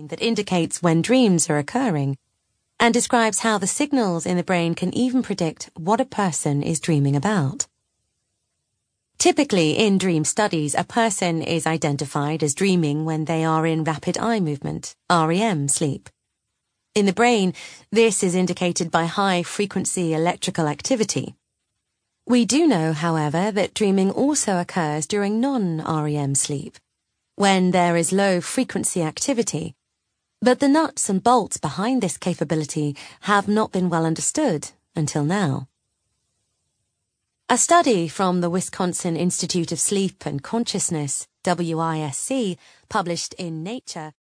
brain that indicates when dreams are occurring and describes how the signals in the brain can even predict what a person is dreaming about. Typically, in dream studies, a person is identified as dreaming when they are in rapid eye movement, REM sleep. In the brain, this is indicated by high frequency electrical activity. We do know, however, that dreaming also occurs during non-REM sleep, when there is low frequency activity. But the nuts and bolts behind this capability have not been well understood until now. A study from the Wisconsin Institute of Sleep and Consciousness, WISC, published in Nature,